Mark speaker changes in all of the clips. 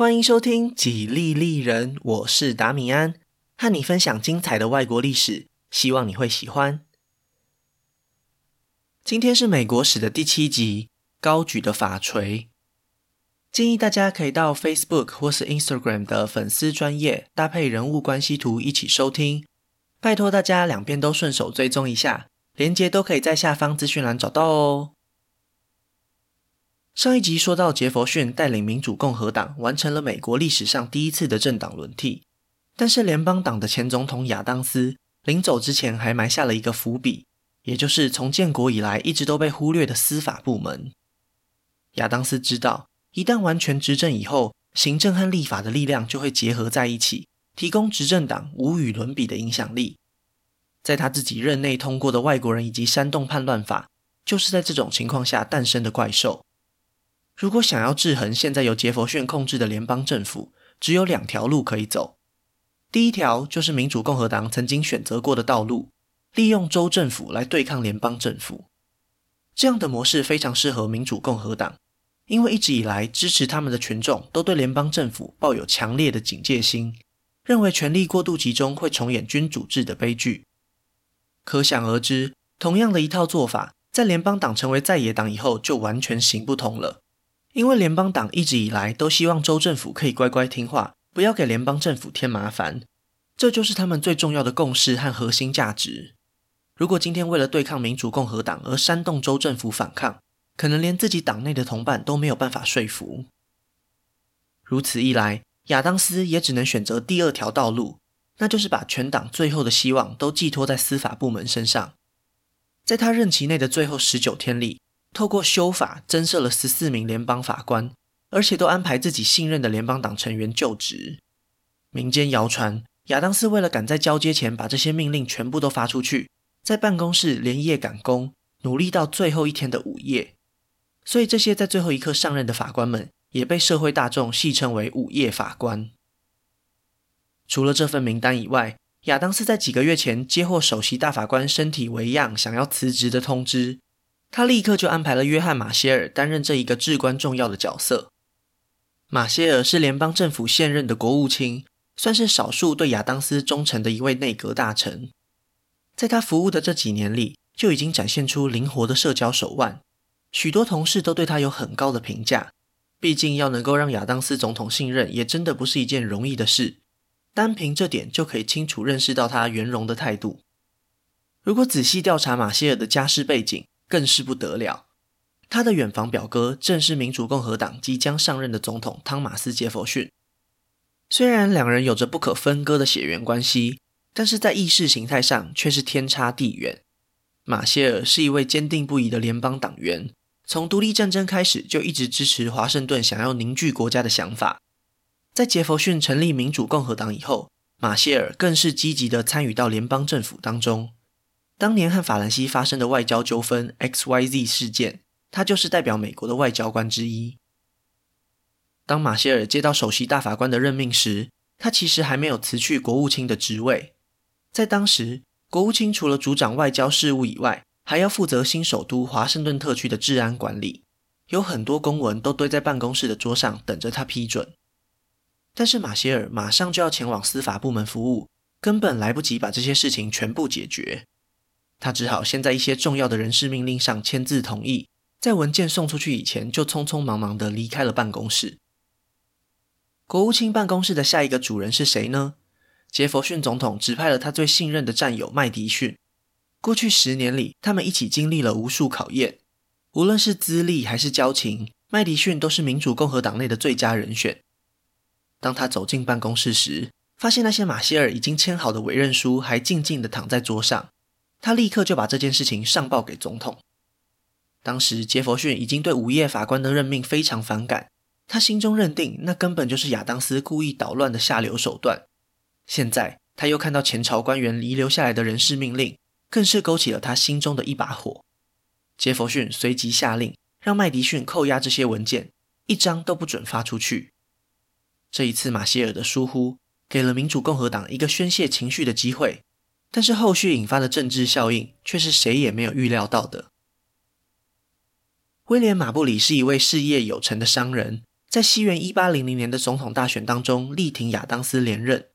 Speaker 1: 欢迎收听《几利利人》，我是达米安，和你分享精彩的外国历史，希望你会喜欢。今天是美国史的第七集，高举的法锤。建议大家可以到 Facebook 或是 Instagram 的粉丝专页搭配人物关系图一起收听，拜托大家两边都顺手追踪一下，连接都可以在下方资讯栏找到哦。上一集说到，杰佛逊带领民主共和党完成了美国历史上第一次的政党轮替，但是联邦党的前总统亚当斯临走之前还埋下了一个伏笔，也就是从建国以来一直都被忽略的司法部门。亚当斯知道，一旦完全执政以后，行政和立法的力量就会结合在一起，提供执政党无与伦比的影响力。在他自己任内通过的外国人以及煽动叛乱法，就是在这种情况下诞生的怪兽。如果想要制衡现在由杰佛逊控制的联邦政府，只有两条路可以走。第一条就是民主共和党曾经选择过的道路，利用州政府来对抗联邦政府。这样的模式非常适合民主共和党，因为一直以来支持他们的群众都对联邦政府抱有强烈的警戒心，认为权力过度集中会重演君主制的悲剧。可想而知，同样的一套做法，在联邦党成为在野党以后，就完全行不通了。因为联邦党一直以来都希望州政府可以乖乖听话，不要给联邦政府添麻烦，这就是他们最重要的共识和核心价值。如果今天为了对抗民主共和党而煽动州政府反抗，可能连自己党内的同伴都没有办法说服。如此一来，亚当斯也只能选择第二条道路，那就是把全党最后的希望都寄托在司法部门身上。在他任期内的最后十九天里，透过修法增设了十四名联邦法官，而且都安排自己信任的联邦党成员就职。民间谣传，亚当斯为了赶在交接前把这些命令全部都发出去，在办公室连夜赶工，努力到最后一天的午夜。所以这些在最后一刻上任的法官们，也被社会大众戏称为“午夜法官”。除了这份名单以外，亚当斯在几个月前接获首席大法官身体微恙，想要辞职的通知。他立刻就安排了约翰·马歇尔担任这一个至关重要的角色。马歇尔是联邦政府现任的国务卿，算是少数对亚当斯忠诚的一位内阁大臣。在他服务的这几年里，就已经展现出灵活的社交手腕，许多同事都对他有很高的评价。毕竟要能够让亚当斯总统信任，也真的不是一件容易的事。单凭这点就可以清楚认识到他圆融的态度。如果仔细调查马歇尔的家世背景，更是不得了，他的远房表哥正是民主共和党即将上任的总统汤马斯·杰佛逊。虽然两人有着不可分割的血缘关系，但是在意识形态上却是天差地远。马歇尔是一位坚定不移的联邦党员，从独立战争开始就一直支持华盛顿想要凝聚国家的想法。在杰佛逊成立民主共和党以后，马歇尔更是积极地参与到联邦政府当中。当年和法兰西发生的外交纠纷 XYZ 事件，他就是代表美国的外交官之一。当马歇尔接到首席大法官的任命时，他其实还没有辞去国务卿的职位。在当时，国务卿除了主掌外交事务以外，还要负责新首都华盛顿特区的治安管理，有很多公文都堆在办公室的桌上等着他批准。但是马歇尔马上就要前往司法部门服务，根本来不及把这些事情全部解决。他只好先在一些重要的人事命令上签字同意，在文件送出去以前就匆匆忙忙地离开了办公室。国务卿办公室的下一个主人是谁呢？杰佛逊总统指派了他最信任的战友麦迪逊。过去十年里，他们一起经历了无数考验，无论是资历还是交情，麦迪逊都是民主共和党内的最佳人选。当他走进办公室时，发现那些马歇尔已经签好的委任书还静静地躺在桌上。他立刻就把这件事情上报给总统。当时杰佛逊已经对午夜法官的任命非常反感，他心中认定那根本就是亚当斯故意捣乱的下流手段。现在他又看到前朝官员遗留下来的人事命令，更是勾起了他心中的一把火。杰佛逊随即下令让麦迪逊扣押这些文件，一张都不准发出去。这一次马歇尔的疏忽，给了民主共和党一个宣泄情绪的机会。但是后续引发的政治效应却是谁也没有预料到的。威廉·马布里是一位事业有成的商人，在西元一八零零年的总统大选当中力挺亚当斯连任。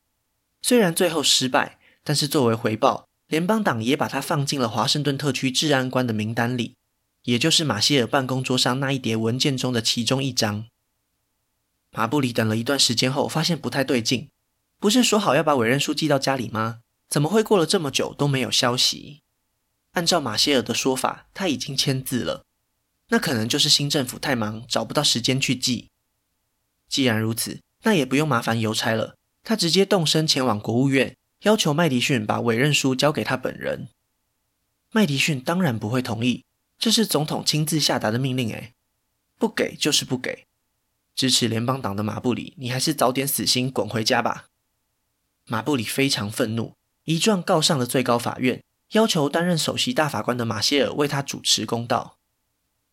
Speaker 1: 虽然最后失败，但是作为回报，联邦党也把他放进了华盛顿特区治安官的名单里，也就是马歇尔办公桌上那一叠文件中的其中一张。马布里等了一段时间后，发现不太对劲，不是说好要把委任书寄到家里吗？怎么会过了这么久都没有消息？按照马歇尔的说法，他已经签字了，那可能就是新政府太忙，找不到时间去寄。既然如此，那也不用麻烦邮差了。他直接动身前往国务院，要求麦迪逊把委任书交给他本人。麦迪逊当然不会同意，这是总统亲自下达的命令，哎，不给就是不给。支持联邦党的马布里，你还是早点死心，滚回家吧。马布里非常愤怒，一状告上了最高法院，要求担任首席大法官的马歇尔为他主持公道。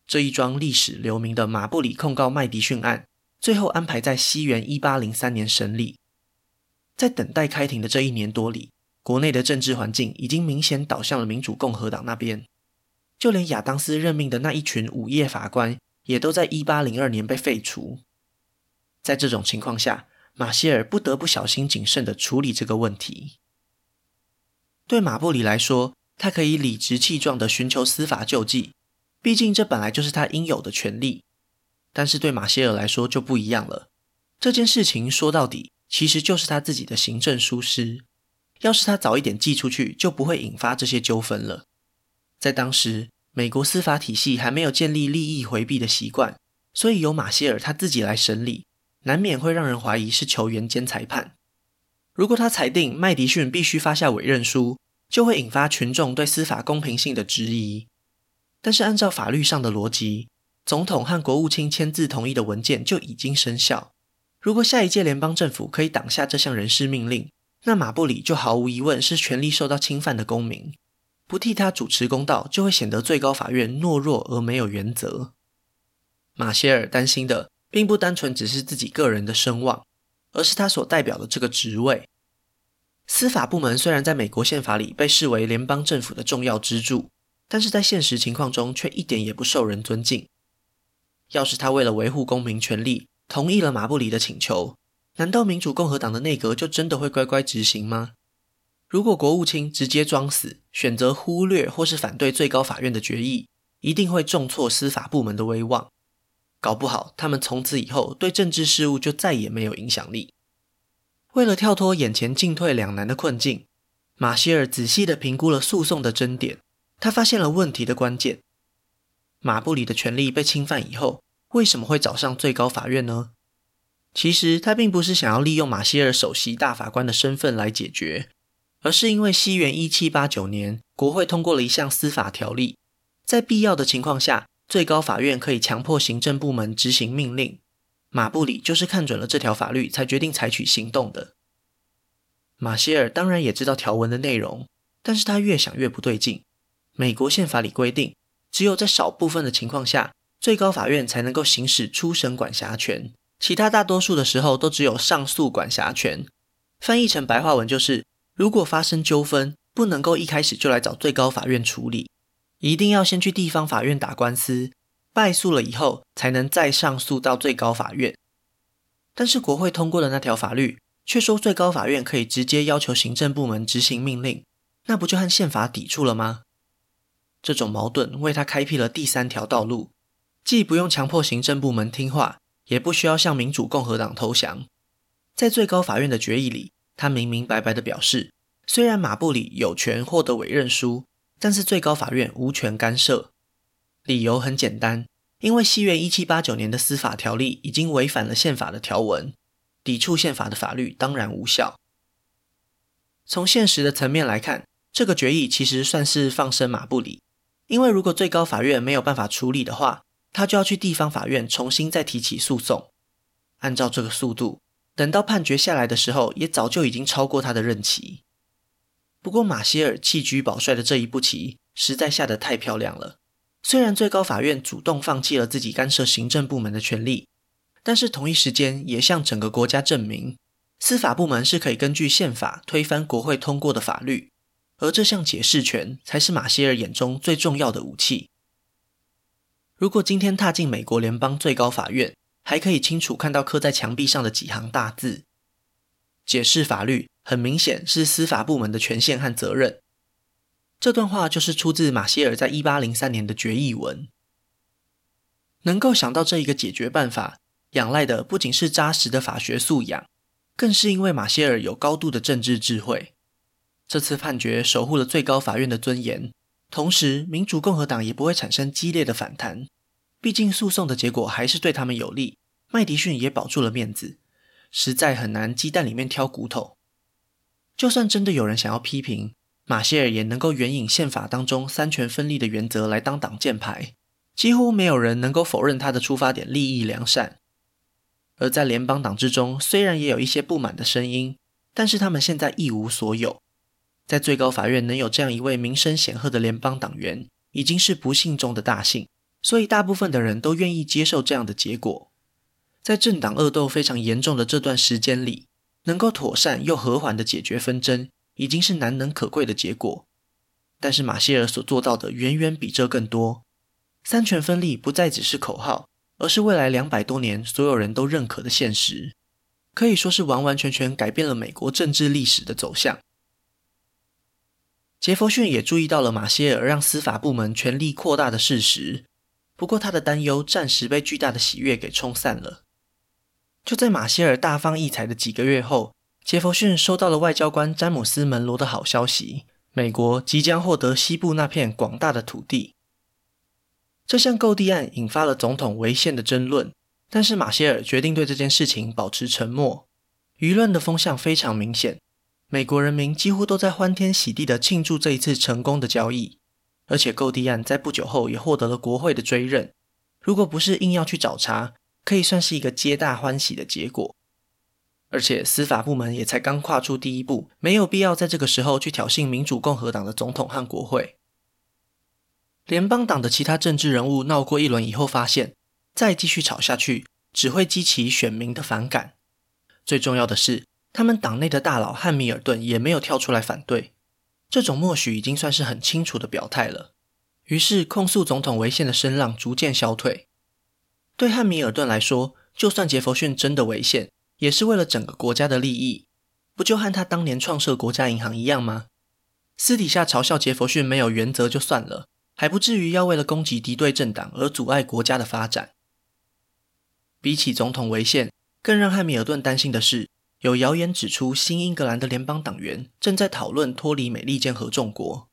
Speaker 1: 这一桩历史留名的马布里控告麦迪逊案。最后安排在西元一八零三年审理，在等待开庭的这一年多里，国内的政治环境已经明显倒向了民主共和党那边，就连亚当斯任命的那一群午夜法官，也都在一八零二年被废除。在这种情况下，马歇尔不得不小心谨慎地处理这个问题。对马布里来说，他可以理直气壮地寻求司法救济，毕竟这本来就是他应有的权利。但是对马歇尔来说就不一样了。这件事情说到底，其实就是他自己的行政疏失。要是他早一点寄出去，就不会引发这些纠纷了。在当时，美国司法体系还没有建立利益回避的习惯，所以由马歇尔他自己来审理，难免会让人怀疑是球员兼裁判。如果他裁定麦迪逊必须发下委任书，就会引发群众对司法公平性的质疑。但是按照法律上的逻辑，总统和国务卿签字同意的文件就已经生效。如果下一届联邦政府可以挡下这项人事命令，那马布里就毫无疑问是权力受到侵犯的公民。不替他主持公道，就会显得最高法院懦弱而没有原则。马歇尔担心的，并不单纯只是自己个人的声望，而是他所代表的这个职位。司法部门虽然在美国宪法里被视为联邦政府的重要支柱，但是在现实情况中却一点也不受人尊敬。要是他为了维护公民权利，同意了马布里的请求，难道民主共和党的内阁就真的会乖乖执行吗？如果国务卿直接装死，选择忽略或是反对最高法院的决议，一定会重挫司法部门的威望。搞不好，他们从此以后对政治事务就再也没有影响力。为了跳脱眼前进退两难的困境，马歇尔仔细地评估了诉讼的争点，他发现了问题的关键。马布里的权利被侵犯以后，为什么会找上最高法院呢？其实他并不是想要利用马歇尔首席大法官的身份来解决，而是因为西元一七八九年国会通过了一项司法条例，在必要的情况下，最高法院可以强迫行政部门执行命令。马布里就是看准了这条法律，才决定采取行动的。马歇尔当然也知道条文的内容，但是他越想越不对劲。美国宪法里规定，只有在少部分的情况下，最高法院才能够行使初审管辖权，其他大多数的时候都只有上诉管辖权。翻译成白话文就是：如果发生纠纷，不能够一开始就来找最高法院处理，一定要先去地方法院打官司，败诉了以后，才能再上诉到最高法院。但是国会通过的那条法律却说，最高法院可以直接要求行政部门执行命令，那不就和宪法抵触了吗？这种矛盾为他开辟了第三条道路，既不用强迫行政部门听话，也不需要向民主共和党投降。在最高法院的决议里，他明明白白地表示，虽然马布里有权获得委任书，但是最高法院无权干涉。理由很简单，因为西元一七八九年的司法条例已经违反了宪法的条文，抵触宪法的法律当然无效。从现实的层面来看，这个决议其实算是放生马布里。因为如果最高法院没有办法处理的话，他就要去地方法院重新再提起诉讼。按照这个速度，等到判决下来的时候，也早就已经超过他的任期。不过马歇尔弃车保帅的这一步棋，实在下得太漂亮了。虽然最高法院主动放弃了自己干涉行政部门的权利，但是同一时间也向整个国家证明，司法部门是可以根据宪法推翻国会通过的法律。而这项解释权才是马歇尔眼中最重要的武器。如果今天踏进美国联邦最高法院，还可以清楚看到刻在墙壁上的几行大字。解释法律很明显是司法部门的权限和责任。这段话就是出自马歇尔在一八零三年的决议文。能够想到这一个解决办法，仰赖的不仅是扎实的法学素养，更是因为马歇尔有高度的政治智慧。这次判决守护了最高法院的尊严，同时民主共和党也不会产生激烈的反弹。毕竟诉讼的结果还是对他们有利，麦迪逊也保住了面子，实在很难鸡蛋里面挑骨头。就算真的有人想要批评，马歇尔也能够援引宪法当中三权分立的原则来当挡箭牌。几乎没有人能够否认他的出发点利益良善，而在联邦党之中，虽然也有一些不满的声音，但是他们现在一无所有。在最高法院能有这样一位名声显赫的联邦党员，已经是不幸中的大幸，所以大部分的人都愿意接受这样的结果。在政党恶斗非常严重的这段时间里，能够妥善又和缓地解决纷争，已经是难能可贵的结果。但是马歇尔所做到的远远比这更多。三权分立不再只是口号，而是未来两百多年所有人都认可的现实，可以说是完完全全改变了美国政治历史的走向。杰佛逊也注意到了马歇尔让司法部门权力扩大的事实，不过他的担忧暂时被巨大的喜悦给冲散了。就在马歇尔大放异彩的几个月后，杰佛逊收到了外交官詹姆斯·门罗的好消息：美国即将获得西部那片广大的土地。这项购地案引发了总统违宪的争论，但是马歇尔决定对这件事情保持沉默。舆论的风向非常明显，美国人民几乎都在欢天喜地地庆祝这一次成功的交易，而且购地案在不久后也获得了国会的追认。如果不是硬要去找茬，可以算是一个皆大欢喜的结果。而且司法部门也才刚跨出第一步，没有必要在这个时候去挑衅民主共和党的总统和国会。联邦党的其他政治人物闹过一轮以后，发现再继续吵下去只会激起选民的反感。最重要的是，他们党内的大佬汉密尔顿也没有跳出来反对。这种默许已经算是很清楚的表态了。于是，控诉总统违宪的声浪逐渐消退。对汉密尔顿来说，就算杰佛逊真的违宪，也是为了整个国家的利益，不就和他当年创设国家银行一样吗？私底下嘲笑杰佛逊没有原则就算了。还不至于要为了攻击敌对政党而阻碍国家的发展。比起总统违宪，更让汉密尔顿担心的是，有谣言指出新英格兰的联邦党员正在讨论脱离美利坚合众国。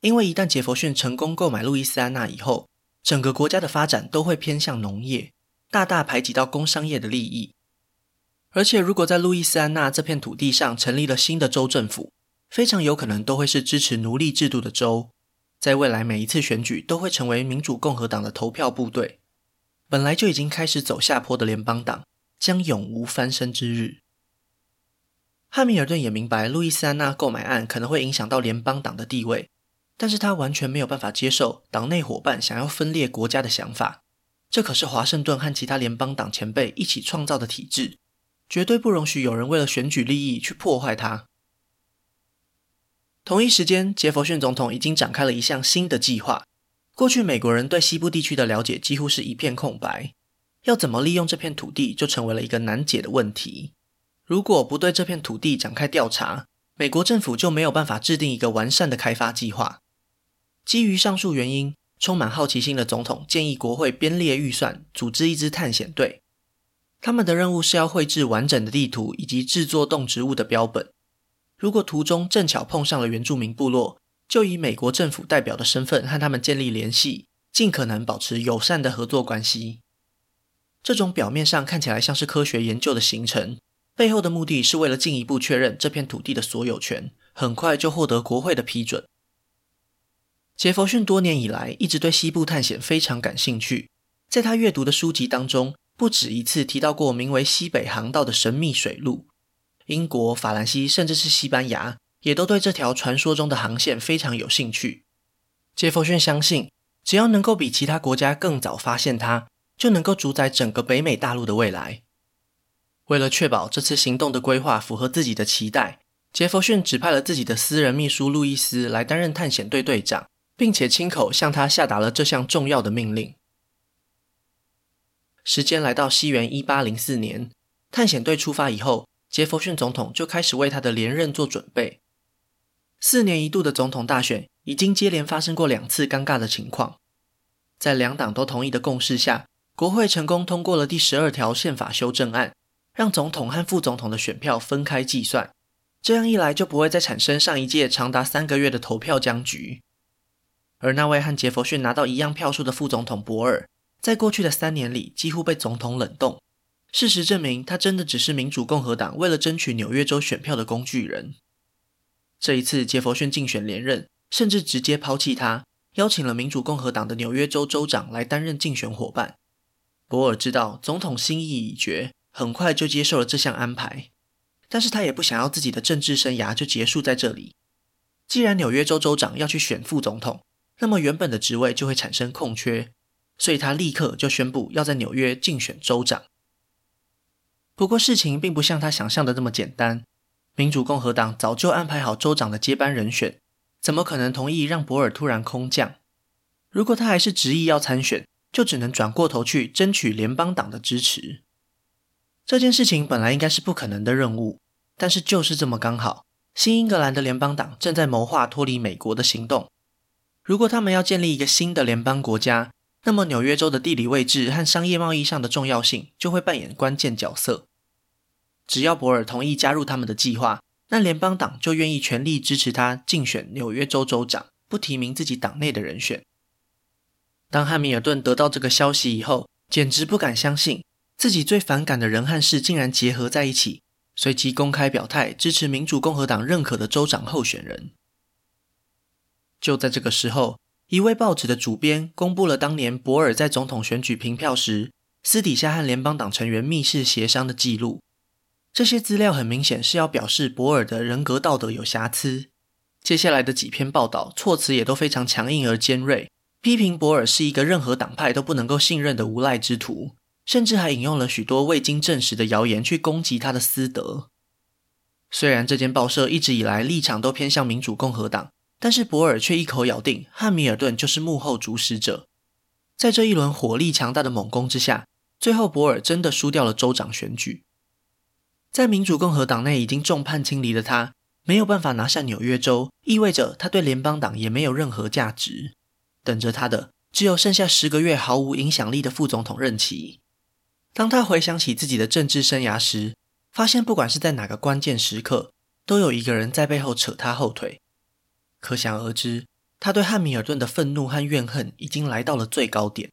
Speaker 1: 因为一旦杰佛逊成功购买路易斯安那以后，整个国家的发展都会偏向农业，大大排挤到工商业的利益。而且，如果在路易斯安那这片土地上成立了新的州政府，非常有可能都会是支持奴隶制度的州。在未来每一次选举都会成为民主共和党的投票部队，本来就已经开始走下坡的联邦党将永无翻身之日。汉密尔顿也明白路易斯安那购买案可能会影响到联邦党的地位，但是他完全没有办法接受党内伙伴想要分裂国家的想法。这可是华盛顿和其他联邦党前辈一起创造的体制，绝对不容许有人为了选举利益去破坏它。同一时间，杰佛逊总统已经展开了一项新的计划。过去，美国人对西部地区的了解几乎是一片空白，要怎么利用这片土地就成为了一个难解的问题。如果不对这片土地展开调查，美国政府就没有办法制定一个完善的开发计划。基于上述原因，充满好奇心的总统建议国会编列预算，组织一支探险队。他们的任务是要绘制完整的地图以及制作动植物的标本。如果途中正巧碰上了原住民部落，就以美国政府代表的身份和他们建立联系，尽可能保持友善的合作关系。这种表面上看起来像是科学研究的行程，背后的目的是为了进一步确认这片土地的所有权，很快就获得国会的批准。杰佛逊多年以来一直对西部探险非常感兴趣，在他阅读的书籍当中，不止一次提到过名为西北航道的神秘水路。英国、法兰西，甚至是西班牙，也都对这条传说中的航线非常有兴趣。杰佛逊相信，只要能够比其他国家更早发现它，就能够主宰整个北美大陆的未来。为了确保这次行动的规划符合自己的期待，杰佛逊指派了自己的私人秘书路易斯来担任探险队队长，并且亲口向他下达了这项重要的命令。时间来到西元一八零四年，探险队出发以后，杰佛逊总统就开始为他的连任做准备。四年一度的总统大选已经接连发生过两次尴尬的情况，在两党都同意的共识下，国会成功通过了第十二条宪法修正案，让总统和副总统的选票分开计算。这样一来，就不会再产生上一届长达三个月的投票僵局。而那位和杰佛逊拿到一样票数的副总统博尔，在过去的三年里几乎被总统冷冻。事实证明，他真的只是民主共和党为了争取纽约州选票的工具人。这一次，杰佛逊竞选连任，甚至直接抛弃他，邀请了民主共和党的纽约州州长来担任竞选伙伴。博尔知道总统心意已决，很快就接受了这项安排。但是他也不想要自己的政治生涯就结束在这里。既然纽约州州长要去选副总统，那么原本的职位就会产生空缺，所以他立刻就宣布要在纽约竞选州长。不过事情并不像他想象的那么简单。民主共和党早就安排好州长的接班人选，怎么可能同意让博尔突然空降？如果他还是执意要参选，就只能转过头去争取联邦党的支持。这件事情本来应该是不可能的任务，但是就是这么刚好，新英格兰的联邦党正在谋划脱离美国的行动。如果他们要建立一个新的联邦国家，那么纽约州的地理位置和商业贸易上的重要性就会扮演关键角色。只要博尔同意加入他们的计划，那联邦党就愿意全力支持他竞选纽约州州长，不提名自己党内的人选。当汉密尔顿得到这个消息以后，简直不敢相信自己最反感的人和事竟然结合在一起，随即公开表态支持民主共和党认可的州长候选人。就在这个时候，一位报纸的主编公布了当年博尔在总统选举平票时，私底下和联邦党成员密室协商的记录。这些资料很明显是要表示博尔的人格道德有瑕疵。接下来的几篇报道措辞也都非常强硬而尖锐，批评博尔是一个任何党派都不能够信任的无赖之徒，甚至还引用了许多未经证实的谣言去攻击他的私德。虽然这间报社一直以来立场都偏向民主共和党，但是博尔却一口咬定汉密尔顿就是幕后主使者。在这一轮火力强大的猛攻之下，最后博尔真的输掉了州长选举。在民主共和党内已经众叛亲离的他，没有办法拿下纽约州，意味着他对联邦党也没有任何价值。等着他的只有剩下十个月毫无影响力的副总统任期。当他回想起自己的政治生涯时，发现不管是在哪个关键时刻，都有一个人在背后扯他后腿。可想而知，他对汉密尔顿的愤怒和怨恨已经来到了最高点。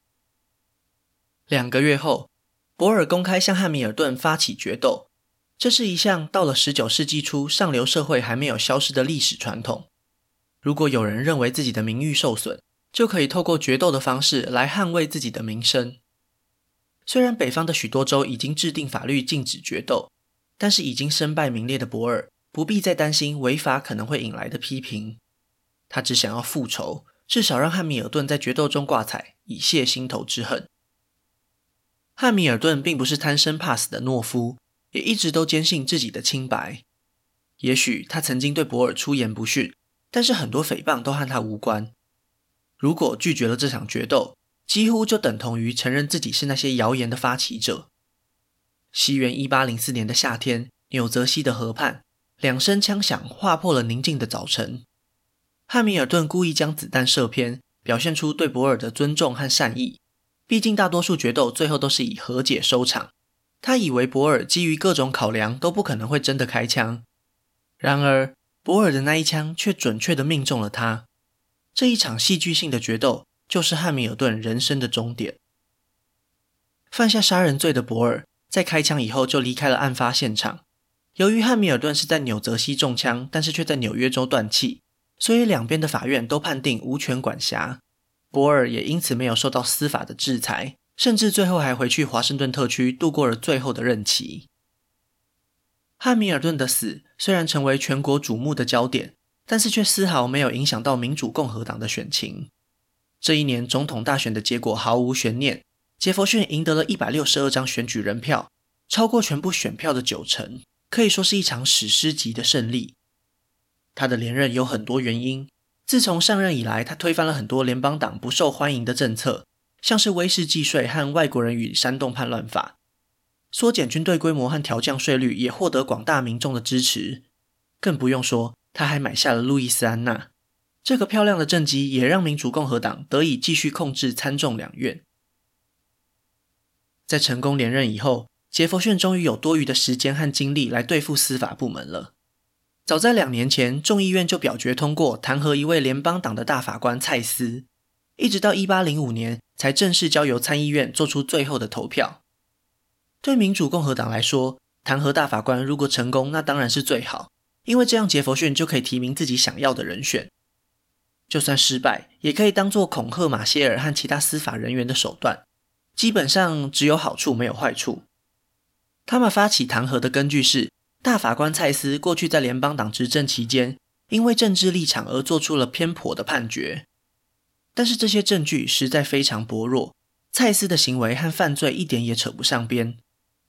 Speaker 1: 两个月后，博尔公开向汉密尔顿发起决斗。这是一项到了十九世纪初上流社会还没有消失的历史传统。如果有人认为自己的名誉受损，就可以透过决斗的方式来捍卫自己的名声。虽然北方的许多州已经制定法律禁止决斗，但是已经身败名裂的博尔不必再担心违法可能会引来的批评。他只想要复仇，至少让汉密尔顿在决斗中挂彩，以泄心头之恨。汉密尔顿并不是贪生怕死的懦夫。也一直都坚信自己的清白。也许他曾经对博尔出言不逊，但是很多诽谤都和他无关。如果拒绝了这场决斗，几乎就等同于承认自己是那些谣言的发起者。西元一八零四年的夏天，纽泽西的河畔，两声枪响划破了宁静的早晨。汉密尔顿故意将子弹射偏，表现出对博尔的尊重和善意。毕竟大多数决斗最后都是以和解收场。他以为博尔基于各种考量都不可能会真的开枪，然而博尔的那一枪却准确地命中了他。这一场戏剧性的决斗就是汉密尔顿人生的终点。犯下杀人罪的博尔在开枪以后就离开了案发现场。由于汉密尔顿是在纽泽西中枪，但是却在纽约州断气，所以两边的法院都判定无权管辖，博尔也因此没有受到司法的制裁。甚至最后还回去华盛顿特区度过了最后的任期。汉密尔顿的死虽然成为全国瞩目的焦点，但是却丝毫没有影响到民主共和党的选情。这一年总统大选的结果毫无悬念，杰佛逊赢得了一百六十二张选举人票，超过全部选票的九成，可以说是一场史诗级的胜利。他的连任有很多原因，自从上任以来，他推翻了很多联邦党不受欢迎的政策。像是威士忌税和外国人与山洞叛乱法，缩减军队规模和调降税率也获得广大民众的支持。更不用说，他还买下了路易斯安那。这个漂亮的政绩也让民主共和党得以继续控制参众两院。在成功连任以后，杰佛逊终于有多余的时间和精力来对付司法部门了。早在两年前，众议院就表决通过弹劾一位联邦党的大法官蔡斯，一直到一八零五年才正式交由参议院做出最后的投票。对民主共和党来说，弹劾大法官如果成功，那当然是最好，因为这样杰佛逊就可以提名自己想要的人选。就算失败，也可以当做恐吓马歇尔和其他司法人员的手段。基本上只有好处没有坏处。他们发起弹劾的根据是，大法官蔡斯过去在联邦党执政期间，因为政治立场而做出了偏颇的判决。但是这些证据实在非常薄弱，蔡斯的行为和犯罪一点也扯不上边，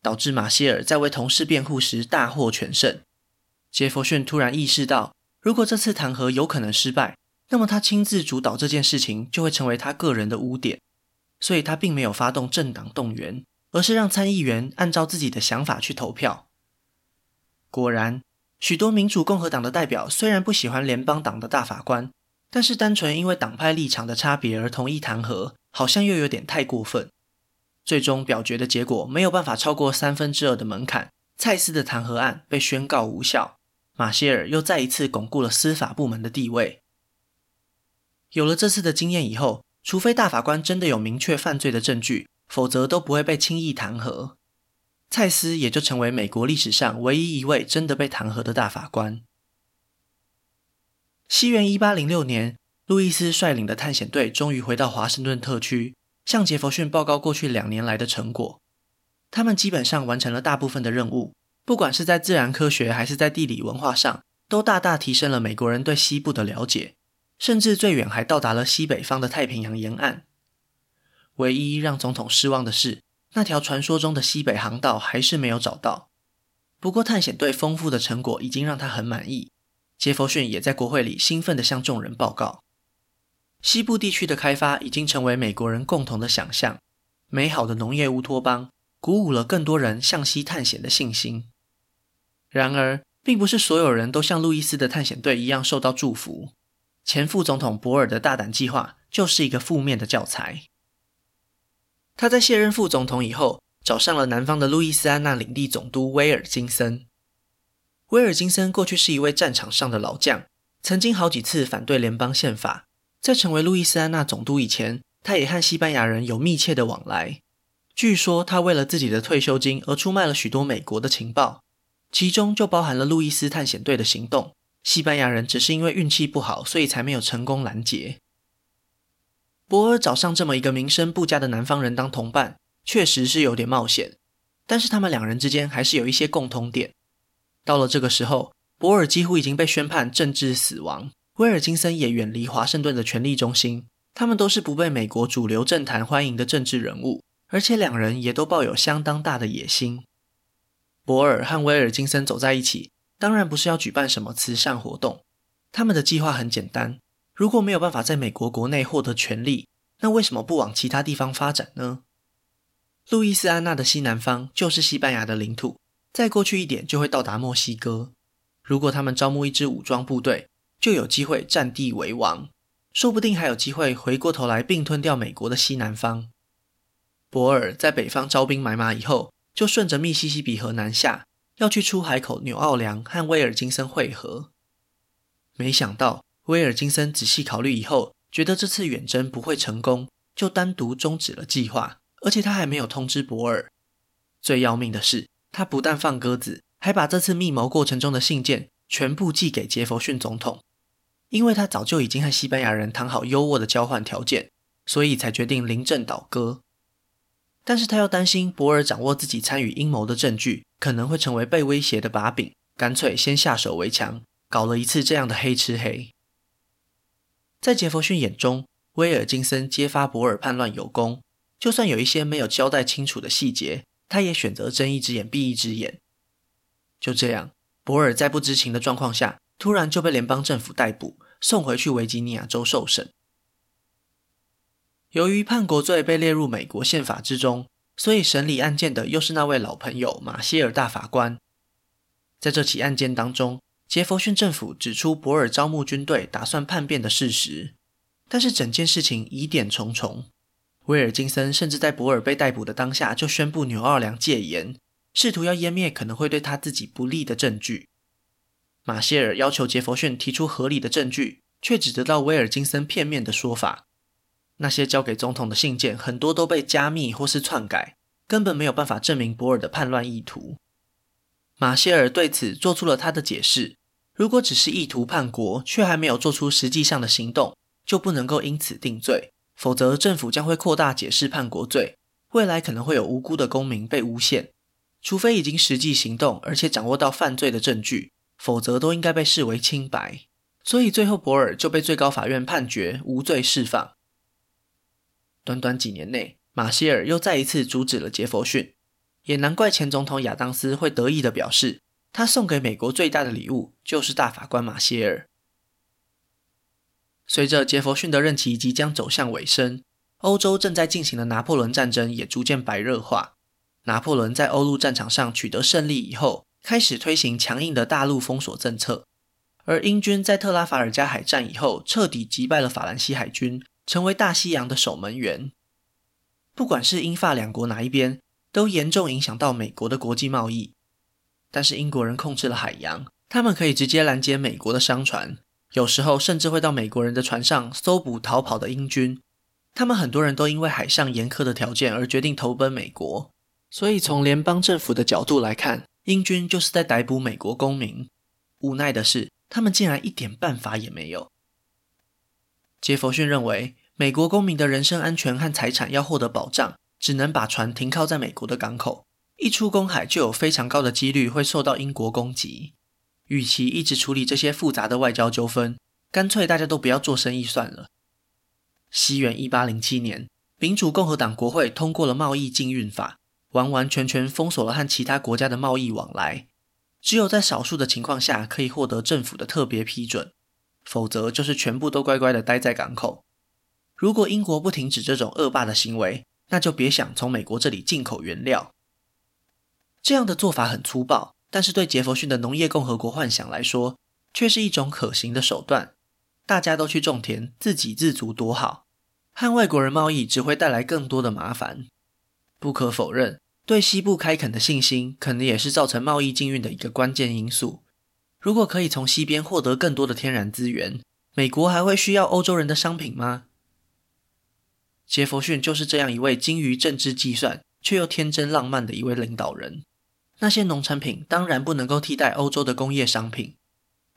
Speaker 1: 导致马歇尔在为同事辩护时大获全胜。杰佛逊突然意识到，如果这次弹劾有可能失败，那么他亲自主导这件事情就会成为他个人的污点，所以他并没有发动政党动员，而是让参议员按照自己的想法去投票。果然，许多民主共和党的代表虽然不喜欢联邦党的大法官，但是单纯因为党派立场的差别而同意弹劾，好像又有点太过分。最终表决的结果没有办法超过三分之二的门槛，蔡斯的弹劾案被宣告无效，马歇尔又再一次巩固了司法部门的地位。有了这次的经验以后，除非大法官真的有明确犯罪的证据，否则都不会被轻易弹劾。蔡斯也就成为美国历史上唯一一位真的被弹劾的大法官。西元一八零六年，路易斯率领的探险队终于回到华盛顿特区，向杰佛逊报告过去两年来的成果。他们基本上完成了大部分的任务，不管是在自然科学还是在地理文化上，都大大提升了美国人对西部的了解。甚至最远还到达了西北方的太平洋沿岸。唯一让总统失望的是，那条传说中的西北航道还是没有找到。不过，探险队丰富的成果已经让他很满意。杰佛逊也在国会里兴奋地向众人报告：西部地区的开发已经成为美国人共同的想象，美好的农业乌托邦鼓舞了更多人向西探险的信心。然而，并不是所有人都像路易斯的探险队一样受到祝福。前副总统博尔的大胆计划就是一个负面的教材。他在卸任副总统以后，找上了南方的路易斯安那领地总督威尔金森。威尔金森过去是一位战场上的老将，曾经好几次反对联邦宪法。在成为路易斯安那总督以前，他也和西班牙人有密切的往来。据说他为了自己的退休金而出卖了许多美国的情报，其中就包含了路易斯探险队的行动。西班牙人只是因为运气不好，所以才没有成功拦截。博尔找上这么一个名声不佳的南方人当同伴，确实是有点冒险。但是他们两人之间还是有一些共通点。到了这个时候，博尔几乎已经被宣判政治死亡，威尔金森也远离华盛顿的权力中心。他们都是不被美国主流政坛欢迎的政治人物，而且两人也都抱有相当大的野心。博尔和威尔金森走在一起。当然不是要举办什么慈善活动，他们的计划很简单。如果没有办法在美国国内获得权力，那为什么不往其他地方发展呢？路易斯安那的西南方就是西班牙的领土，再过去一点就会到达墨西哥。如果他们招募一支武装部队，就有机会占地为王，说不定还有机会回过头来并吞掉美国的西南方。博尔在北方招兵买马以后，就顺着密西西比河南下。要去出海口纽奥良和威尔金森会合，没想到威尔金森仔细考虑以后，觉得这次远征不会成功，就单独终止了计划。而且他还没有通知博尔。最要命的是，他不但放鸽子，还把这次密谋过程中的信件全部寄给杰佛逊总统。因为他早就已经和西班牙人谈好优渥的交换条件，所以才决定临阵倒戈。但是他又担心博尔掌握自己参与阴谋的证据，可能会成为被威胁的把柄，干脆先下手为强，搞了一次这样的黑吃黑。在杰佛逊眼中，威尔金森揭发博尔叛乱有功，就算有一些没有交代清楚的细节，他也选择睁一只眼闭一只眼。就这样，博尔在不知情的状况下，突然就被联邦政府逮捕，送回去维吉尼亚州受审。由于叛国罪被列入美国宪法之中，所以审理案件的又是那位老朋友马歇尔大法官。在这起案件当中，杰佛逊政府指出博尔招募军队，打算叛变的事实，但是整件事情疑点重重。威尔金森甚至在博尔被逮捕的当下就宣布纽奥良戒严，试图要湮灭可能会对他自己不利的证据。马歇尔要求杰佛逊提出合理的证据，却只得到威尔金森片面的说法。那些交给总统的信件很多都被加密或是篡改，根本没有办法证明博尔的叛乱意图。马歇尔对此做出了他的解释：如果只是意图叛国，却还没有做出实际上的行动，就不能够因此定罪。否则，政府将会扩大解释叛国罪，未来可能会有无辜的公民被诬陷。除非已经实际行动，而且掌握到犯罪的证据，否则都应该被视为清白。所以，最后博尔就被最高法院判决无罪释放。短短几年内，马歇尔又再一次阻止了杰佛逊，也难怪前总统亚当斯会得意地表示，他送给美国最大的礼物就是大法官马歇尔。随着杰佛逊的任期即将走向尾声，欧洲正在进行的拿破仑战争也逐渐白热化。拿破仑在欧陆战场上取得胜利以后，开始推行强硬的大陆封锁政策，而英军在特拉法尔加海战以后，彻底击败了法兰西海军，成为大西洋的守门员。不管是英法两国哪一边，都严重影响到美国的国际贸易。但是英国人控制了海洋，他们可以直接拦截美国的商船。有时候甚至会到美国人的船上搜捕逃跑的英军，他们很多人都因为海上严苛的条件而决定投奔美国。所以从联邦政府的角度来看，英军就是在逮捕美国公民。无奈的是，他们竟然一点办法也没有。杰佛逊认为，美国公民的人身安全和财产要获得保障，只能把船停靠在美国的港口，一出公海就有非常高的几率会受到英国攻击。与其一直处理这些复杂的外交纠纷，干脆大家都不要做生意算了。西元一八零七年，民主共和党国会通过了贸易禁运法，完完全全封锁了和其他国家的贸易往来。只有在少数的情况下可以获得政府的特别批准，否则就是全部都乖乖的待在港口。如果英国不停止这种恶霸的行为，那就别想从美国这里进口原料。这样的做法很粗暴。但是对杰弗逊的农业共和国幻想来说，却是一种可行的手段。大家都去种田，自给自足多好，和外国人贸易只会带来更多的麻烦。不可否认，对西部开垦的信心，可能也是造成贸易禁运的一个关键因素。如果可以从西边获得更多的天然资源，美国还会需要欧洲人的商品吗？杰弗逊就是这样一位精于政治计算，却又天真浪漫的一位领导人。那些农产品当然不能够替代欧洲的工业商品。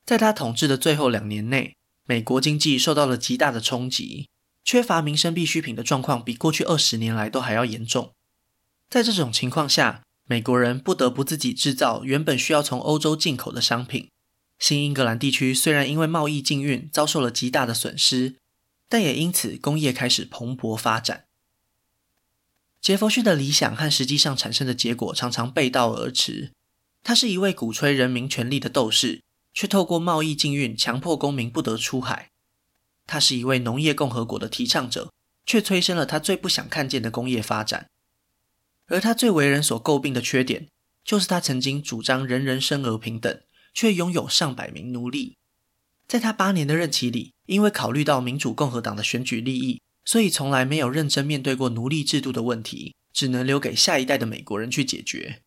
Speaker 1: 在他统治的最后两年内，美国经济受到了极大的冲击，缺乏民生必需品的状况比过去二十年来都还要严重。在这种情况下，美国人不得不自己制造原本需要从欧洲进口的商品。新英格兰地区虽然因为贸易禁运遭受了极大的损失，但也因此工业开始蓬勃发展。杰佛逊的理想和实际上产生的结果常常背道而驰。他是一位鼓吹人民权利的斗士，却透过贸易禁运强迫公民不得出海。他是一位农业共和国的提倡者，却催生了他最不想看见的工业发展。而他最为人所诟病的缺点，就是他曾经主张人人生而平等，却拥有上百名奴隶。在他八年的任期里，因为考虑到民主共和党的选举利益。所以从来没有认真面对过奴隶制度的问题，只能留给下一代的美国人去解决。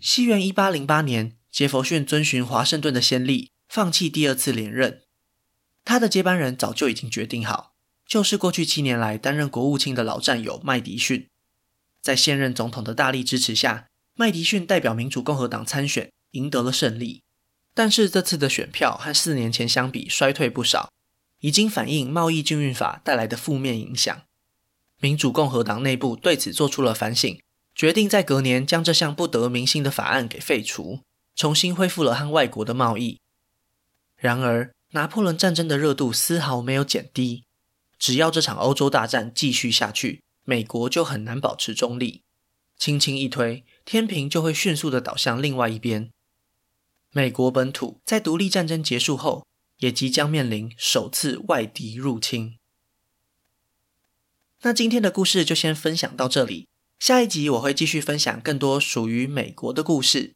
Speaker 1: 西元一八零八年，杰佛逊遵循华盛顿的先例，放弃第二次连任。他的接班人早就已经决定好，就是过去七年来担任国务卿的老战友麦迪逊。在现任总统的大力支持下，麦迪逊代表民主共和党参选，赢得了胜利。但是这次的选票和四年前相比衰退不少。已经反映贸易禁运法带来的负面影响，民主共和党内部对此做出了反省，决定在隔年将这项不得民心的法案给废除，重新恢复了和外国的贸易。然而，拿破仑战争的热度丝毫没有减低，只要这场欧洲大战继续下去，美国就很难保持中立，轻轻一推，天平就会迅速地倒向另外一边。美国本土在独立战争结束后，也即将面临首次外敌入侵。那今天的故事就先分享到这里，下一集我会继续分享更多属于美国的故事。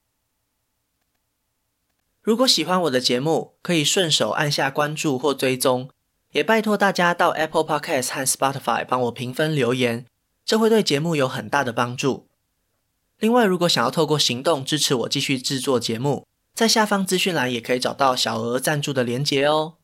Speaker 1: 如果喜欢我的节目，可以顺手按下关注或追踪，也拜托大家到 Apple Podcast 和 Spotify 帮我评分留言，这会对节目有很大的帮助。另外，如果想要透过行动支持我继续制作节目，在下方资讯栏也可以找到小额赞助的连结哦。